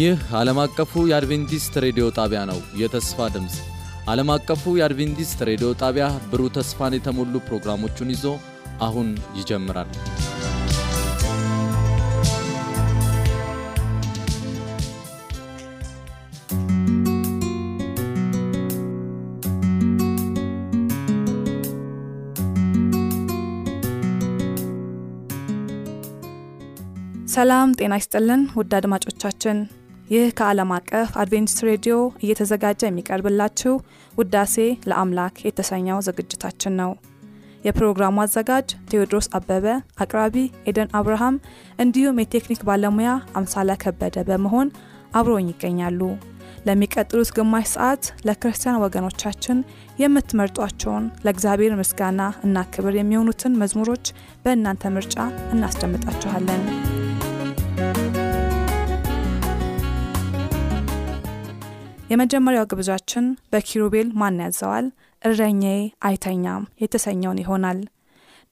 ይህ ዓለም አቀፉ የአድቬንቲስት ሬዲዮ ጣቢያ ነው። የተስፋ ድምፅ ዓለም አቀፉ የአድቬንቲስት ሬዲዮ ጣቢያ ብሩህ ተስፋን የተሞሉ ፕሮግራሞቹን ይዞ አሁን ይጀምራል። ሰላም ጤና ይስጥልን ውድ አድማጮቻችን፣ ይህ ከዓለም አቀፍ አድቬንቲስት ሬዲዮ እየተዘጋጀ የሚቀርብላችሁ ውዳሴ ለአምላክ የተሰኘው ዝግጅታችን ነው። የፕሮግራሙ አዘጋጅ ቴዎድሮስ አበበ፣ አቅራቢ ኤደን አብርሃም እንዲሁም የቴክኒክ ባለሙያ አምሳላ ከበደ በመሆን አብሮኝ ይገኛሉ። ለሚቀጥሉት ግማሽ ሰዓት ለክርስቲያን ወገኖቻችን የምትመርጧቸውን ለእግዚአብሔር ምስጋና እና ክብር የሚሆኑትን መዝሙሮች በእናንተ ምርጫ እናስደምጣችኋለን። የመጀመሪያው ግብዣችን በኪሩቤል ማን ያዘዋል እረኛዬ አይተኛም የተሰኘውን ይሆናል።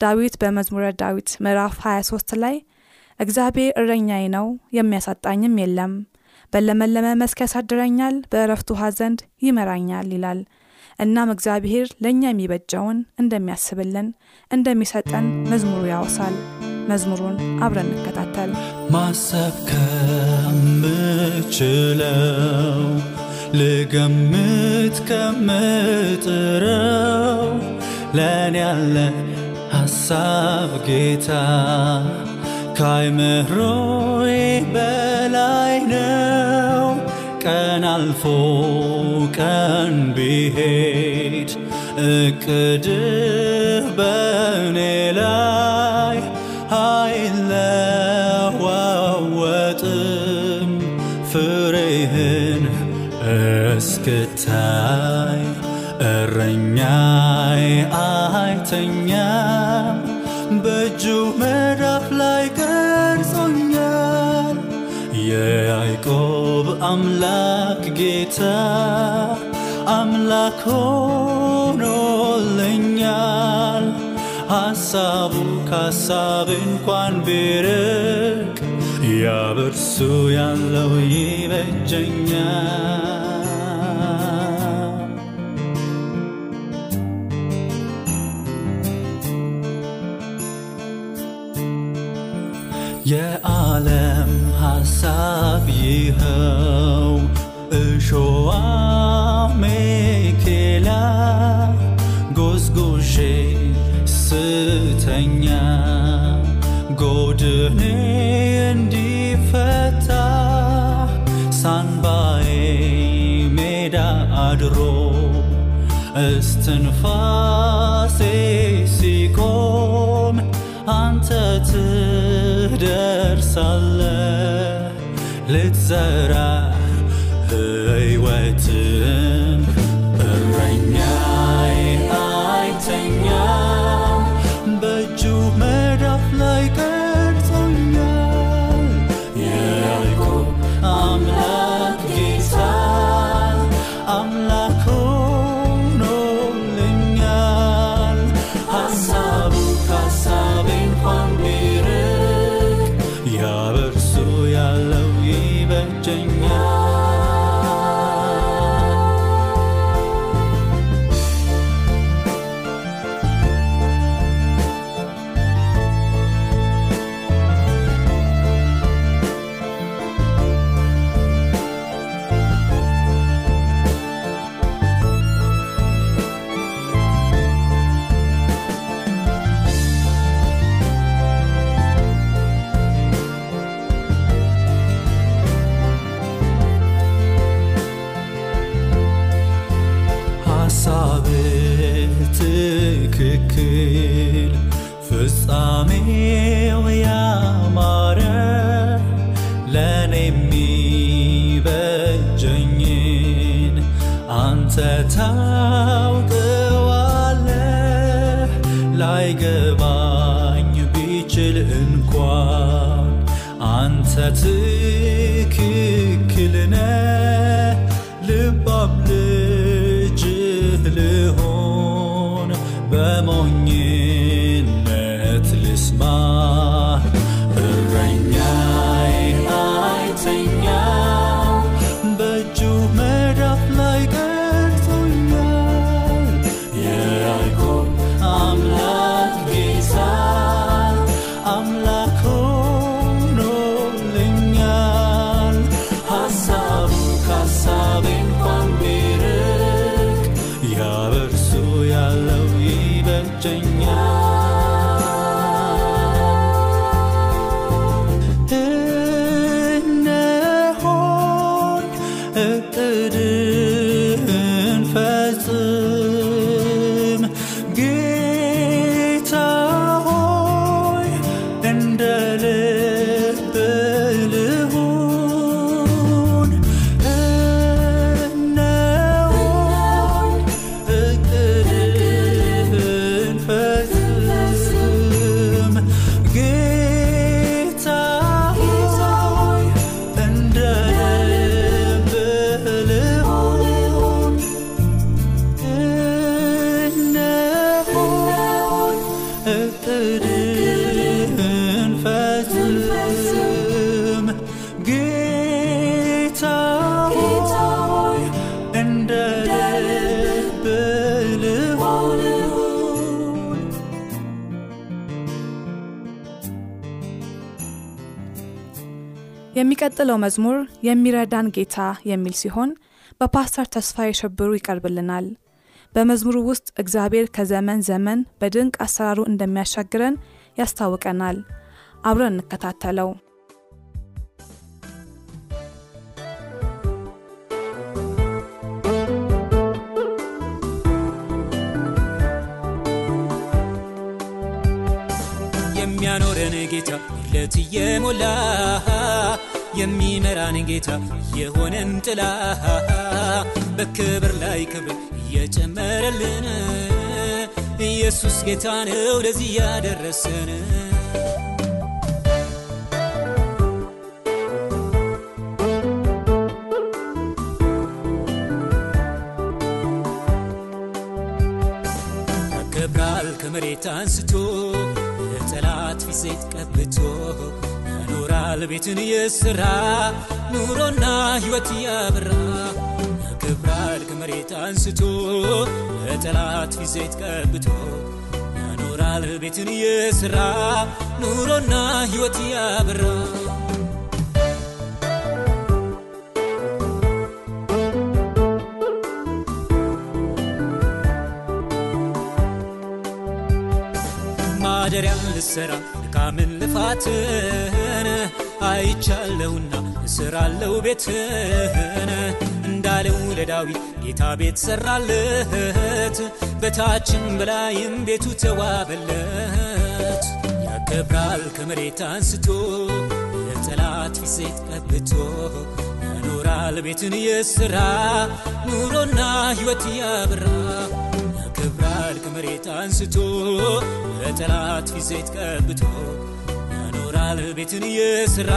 ዳዊት በመዝሙረ ዳዊት ምዕራፍ 23 ላይ እግዚአብሔር እረኛዬ ነው የሚያሳጣኝም የለም፣ በለመለመ መስክ ያሳድረኛል፣ በእረፍት ውሃ ዘንድ ይመራኛል ይላል። እናም እግዚአብሔር ለእኛ የሚበጀውን እንደሚያስብልን እንደሚሰጠን መዝሙሩ ያወሳል። መዝሙሩን አብረን እንከታተል። ማሰብ ከምችለው ልገምት ከምጥረው ለእኔ ያለ ሐሳብ ጌታ ካይምሮዬ በላይ ነው። ቀን አልፎ ቀን ቢሄድ እቅድህ በእኔ ላይ አይለዋወጥም እስክታይ እረኛዬ አይተኛም፣ በእጁ መዳፍ ላይ ቀርጾኛል። የያዕቆብ አምላክ ጌታ አምላክ ሆኖልኛል። ሐሳቡ ከሐሳብ እንኳን ቢርቅ ያ በርሱ ያለው ይበጀኛል። የዓለም ሐሳብ ይኸው እሾዋ ሜኬላ ጎዝጉዤ ስተኛ ጎድኔ እንዲፈታ ሳንባዬ ሜዳ አድሮ እስትንፋሴ ሲቆም አንተ صلى لتزرع day. የሚቀጥለው መዝሙር የሚረዳን ጌታ የሚል ሲሆን በፓስተር ተስፋዬ ሽብሩ ይቀርብልናል። በመዝሙሩ ውስጥ እግዚአብሔር ከዘመን ዘመን በድንቅ አሰራሩ እንደሚያሻግረን ያስታውቀናል። አብረን እንከታተለው። የሚያኖረን ጌታ ለት የሚመራን ጌታ የሆነን ጥላ በክብር ላይ ክብር እየጨመረልን ኢየሱስ ጌታ ነው ለዚህ ያደረሰን። ያከብራል ከመሬት አንስቶ ለጠላት ፊት ቀብቶ ያኖራል ቤትን የሥራ ኑሮና ሕይወት ያበራ ያከብራል ከመሬት አንስቶ ለጠላት ፊት ዘይት ቀብቶ ያኖራል። ቤትን የሥራ ኑሮና ሕይወት ያበራ። ማደሪያን ልሰራ ድካምን ልፋትን አይቻለሁና እስራለው ቤትን እንዳለው ለዳዊት ጌታ ቤት ሰራለት። በታችም በላይም ቤቱ ተዋበለት። ያከብራል ከመሬት አንስቶ ለጠላት ፊት ቀብቶ ያኖራል ቤትን የሥራ ኑሮና ሕይወት ያበራ። ያከብራል ከመሬት አንስቶ ለጠላት ፊት ቀብቶ ያኖራል ቤትን የሥራ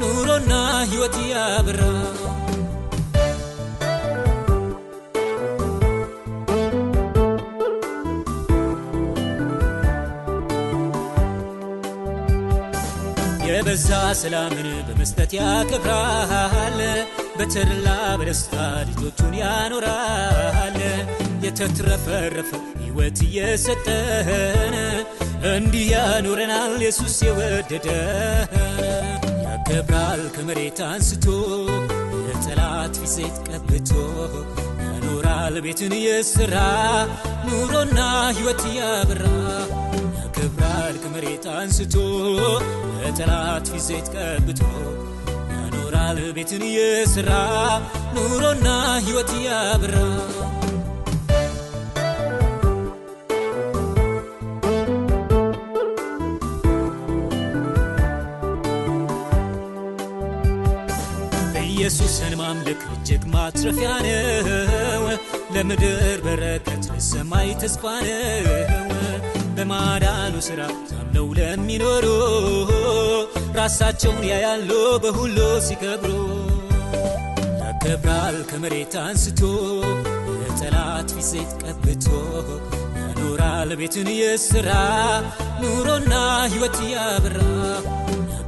ኑሮና ሕይወት ያበራ የበዛ ሰላምን በመስጠት ያከብራል። በተድላ በደስታ ልጆቹን ያኖራል። የተትረፈረፈ ሕይወት እየሰጠን እንዲህ ያኖረናል ኢየሱስ የወደደን ያከብራል ከመሬት አንስቶ ለጠላት ፊት ቀብቶ ያኖራል ቤትን የሥራ ኑሮና ሕይወት ያበራ። ያከብራል ከመሬት አንስቶ ለጠላት ፊት ቀብቶ ያኖራል ቤትን የሥራ ኑሮና ሕይወት ያበራ ኢየሱስን ማምለክ እጅግ ማትረፊያ ነው። ለምድር በረከት ለሰማይ ተስፋ ነው። በማዳኑ ሥራ ታምነው ለሚኖሩ ራሳቸውን ያያሉ በሁሉ ሲከብሩ ያከብራል ከመሬት አንስቶ ለጠላት ፊት ቀብቶ ያኖራል ቤትን የሥራ ኑሮና ሕይወት ያበራ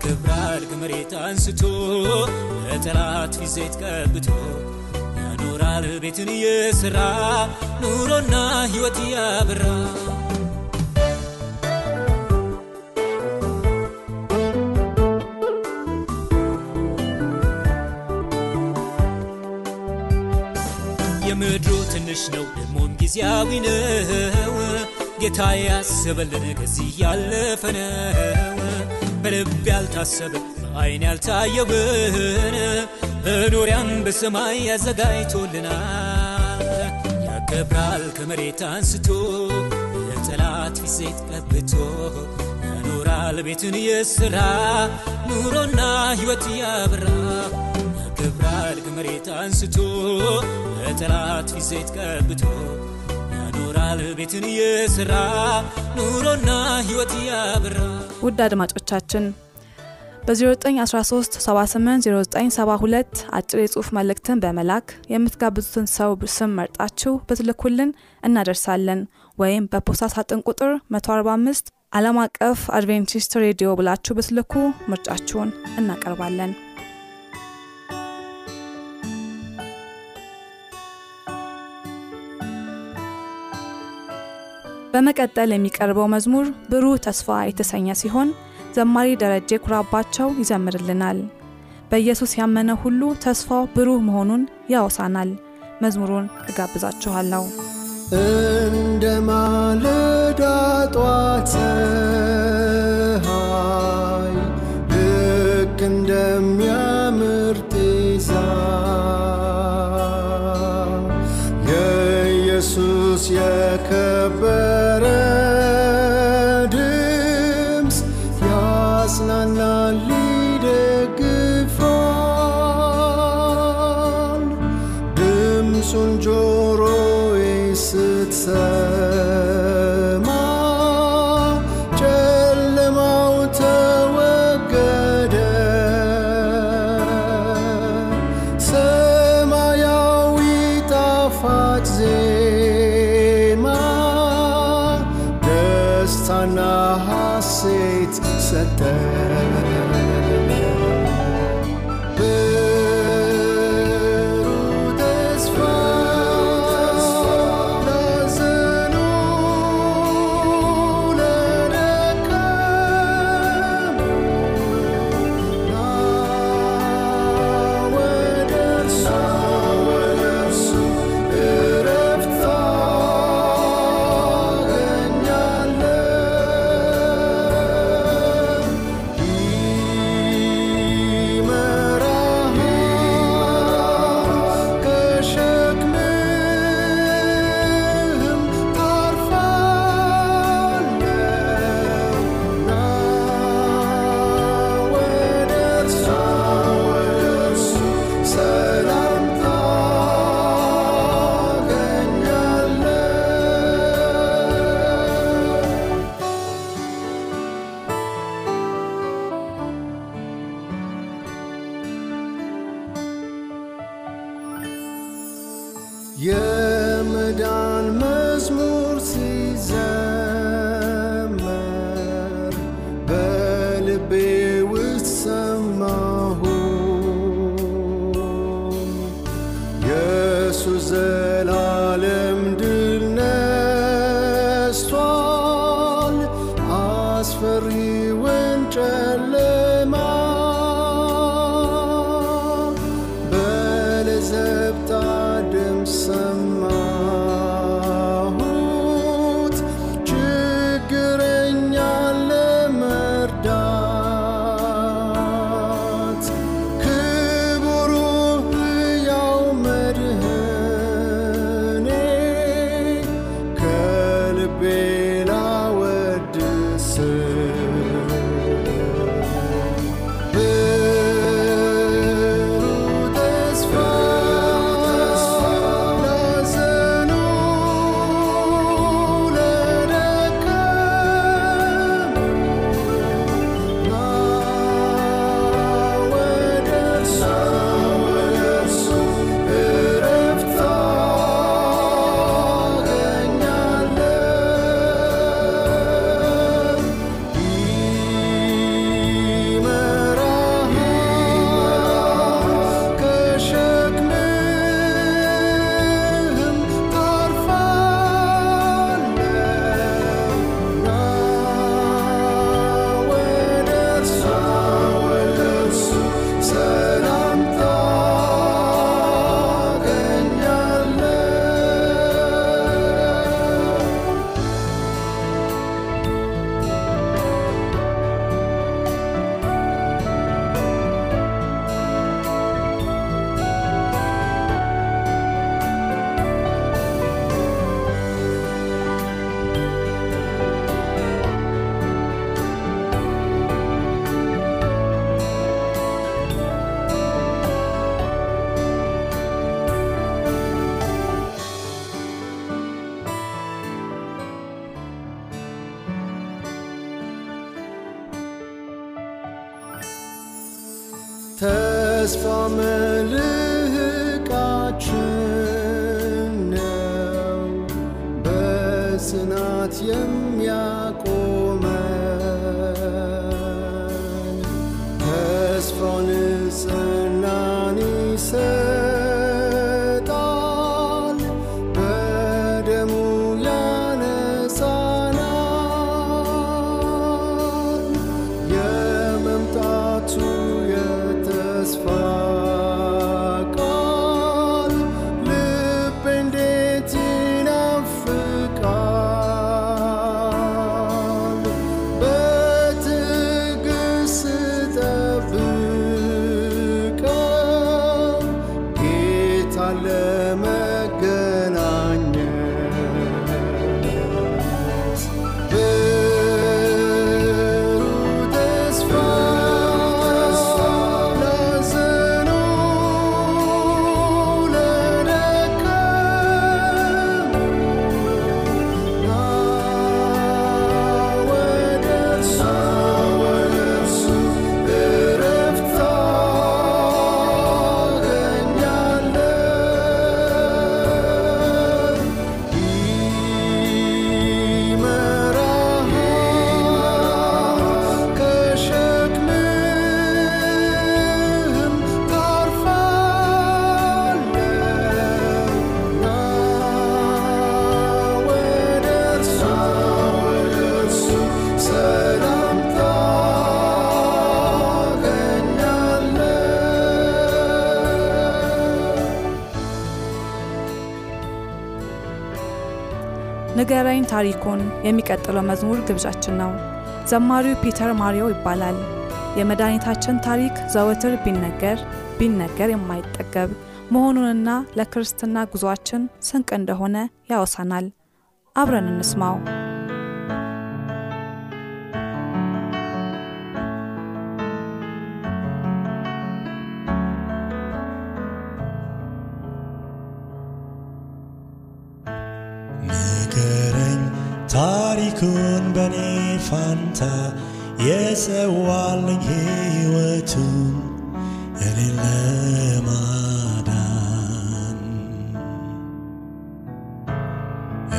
ያከብራል ከመሬት አንስቶ ለጠላት ፊት ዘይት ቀብቶ ያኖራል ቤትን የሥራ ኑሮና ሕይወት ያበራ የምድሩ ትንሽ ነው ደግሞም ጊዜያዊ ነው። ጌታ ያሰበልን ከዚህ ያለፈ በልብ ያልታሰበ በዓይን ያልታየውን መኖሪያን በሰማይ ያዘጋጅቶልናል። ያከብራል ከመሬት አንስቶ ለጠላት ፊት ዘይት ቀብቶ ያኖራል ቤትን የሥራ ኑሮና ሕይወት ያበራ ያከብራል ከመሬት አንስቶ ለጠላት ፊት ቀብቶ ያኖራል ቤትን የሥራ ኑሮና ሕይወት ያበራ ውድ አድማጮቻችን በ0913 780972 አጭር የጽሑፍ መልእክትን በመላክ የምትጋብዙትን ሰው ስም መርጣችሁ ብትልኩልን እናደርሳለን ወይም በፖስታ ሳጥን ቁጥር 145 ዓለም አቀፍ አድቬንቲስት ሬዲዮ ብላችሁ ብትልኩ ምርጫችሁን እናቀርባለን። በመቀጠል የሚቀርበው መዝሙር ብሩህ ተስፋ የተሰኘ ሲሆን ዘማሪ ደረጀ ኩራባቸው ይዘምርልናል። በኢየሱስ ያመነ ሁሉ ተስፋው ብሩህ መሆኑን ያወሳናል። መዝሙሩን እጋብዛችኋለሁ። እንደ ማለዳ ጧት ፀሐይ ልክ እንደሚያምር ጤዛ የኢየሱስ የከበረ states said that. ተስፋ መልህቃችን ነው። በጽናት የሚያቆመን ንገረኝ ታሪኩን የሚቀጥለው መዝሙር ግብዣችን ነው። ዘማሪው ፒተር ማሪዮ ይባላል። የመድኃኒታችን ታሪክ ዘወትር ቢነገር ቢነገር የማይጠገብ መሆኑንና ለክርስትና ጉዞአችን ስንቅ እንደሆነ ያወሳናል። አብረን እንስማው። ታሪኩን በኔ ፋንታ የሰዋልኝ ሕይወቱን እኔን ለማዳን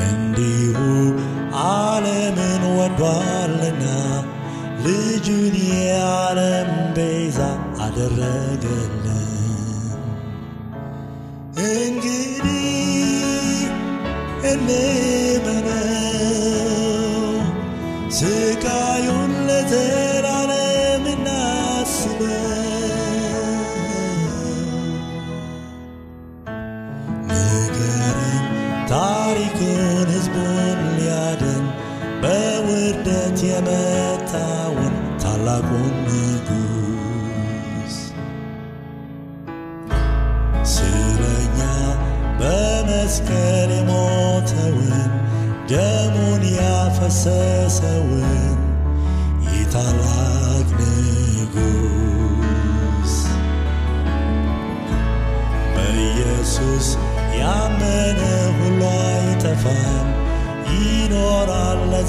እንዲሁ ዓለምን ወዷልና ልጁን የዓለም ቤዛ አደረገልን። እንግዲህ እንመነው See.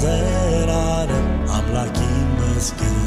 that I'm, I'm like.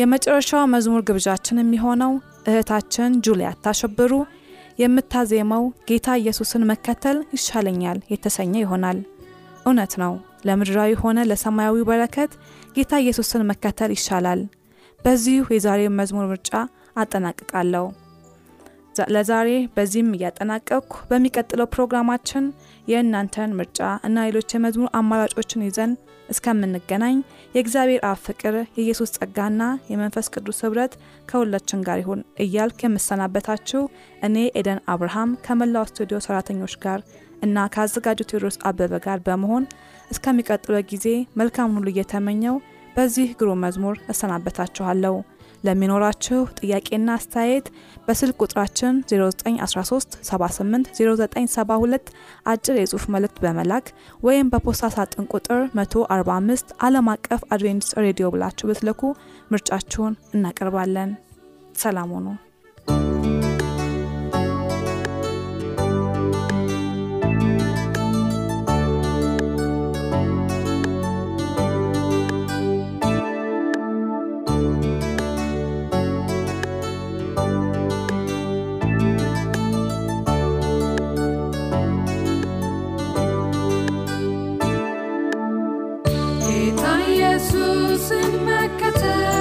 የመጨረሻው መዝሙር ግብዣችን የሚሆነው እህታችን ጁሊያ ታሸብሩ የምታዜመው ጌታ ኢየሱስን መከተል ይሻለኛል የተሰኘ ይሆናል። እውነት ነው። ለምድራዊ ሆነ ለሰማያዊ በረከት ጌታ ኢየሱስን መከተል ይሻላል። በዚሁ የዛሬው መዝሙር ምርጫ አጠናቅቃለሁ። ለዛሬ በዚህም እያጠናቀቅኩ በሚቀጥለው ፕሮግራማችን የእናንተን ምርጫ እና ሌሎች የመዝሙር አማራጮችን ይዘን እስከምንገናኝ የእግዚአብሔር አብ ፍቅር የኢየሱስ ጸጋና የመንፈስ ቅዱስ ህብረት ከሁላችን ጋር ይሁን እያልኩ የምሰናበታችሁ እኔ ኤደን አብርሃም ከመላው ስቱዲዮ ሰራተኞች ጋር እና ከአዘጋጁ ቴዎድሮስ አበበ ጋር በመሆን እስከሚቀጥለው ጊዜ መልካም ሁሉ እየተመኘው በዚህ ግሩም መዝሙር እሰናበታችኋለሁ። ለሚኖራችሁ ጥያቄና አስተያየት በስልክ ቁጥራችን 0913 78 0972 አጭር የጽሑፍ መልእክት በመላክ ወይም በፖስታ ሳጥን ቁጥር 145 ዓለም አቀፍ አድቬንቲስት ሬዲዮ ብላችሁ ብትልኩ ምርጫችሁን እናቀርባለን። ሰላም ሁኑ። ኢየሱስን መከተል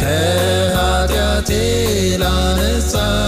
ከኃጢአቴ ላነጻኝ